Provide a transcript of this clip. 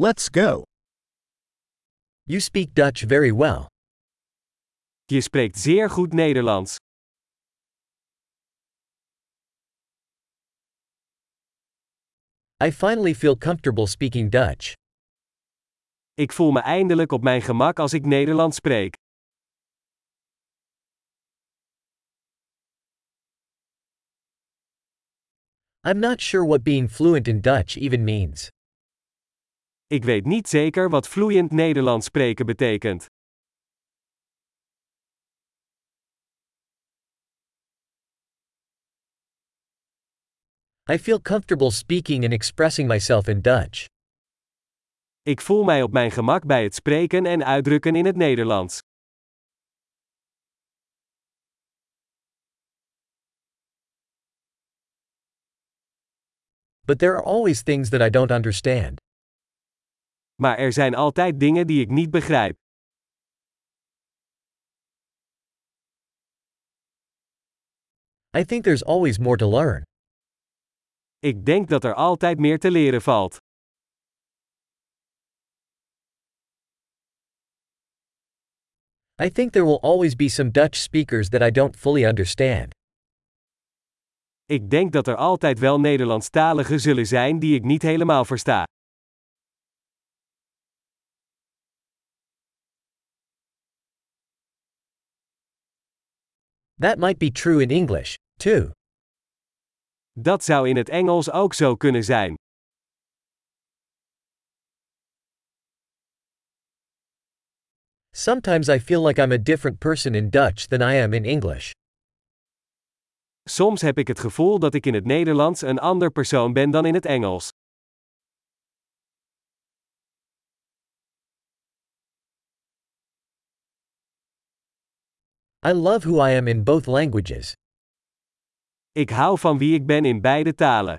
Let's go. You speak Dutch very well. Je spreekt zeer goed Nederlands. I finally feel comfortable speaking Dutch. Ik voel me eindelijk op mijn gemak als ik Nederlands spreek. I'm not sure what being fluent in Dutch even means. Ik weet niet zeker wat vloeiend Nederlands spreken betekent. I feel comfortable speaking and expressing myself in Dutch. Ik voel mij op mijn gemak bij het spreken en uitdrukken in het Nederlands. But there are always things that I don't understand. Maar er zijn altijd dingen die ik niet begrijp. I think there's always more to learn. Ik denk dat er altijd meer te leren valt. I think there will always be some Dutch speakers that I don't fully understand. Ik denk dat er altijd wel Nederlandstaligen zullen zijn die ik niet helemaal versta. That might be true in English, too. Dat zou in het Engels ook zo kunnen zijn. Sometimes I feel like I'm a different person in Dutch than I am in English. Soms heb ik het gevoel dat ik in het Nederlands een ander persoon ben dan in het Engels. I love who I am in both languages. Ik hou van wie ik ben in beide talen.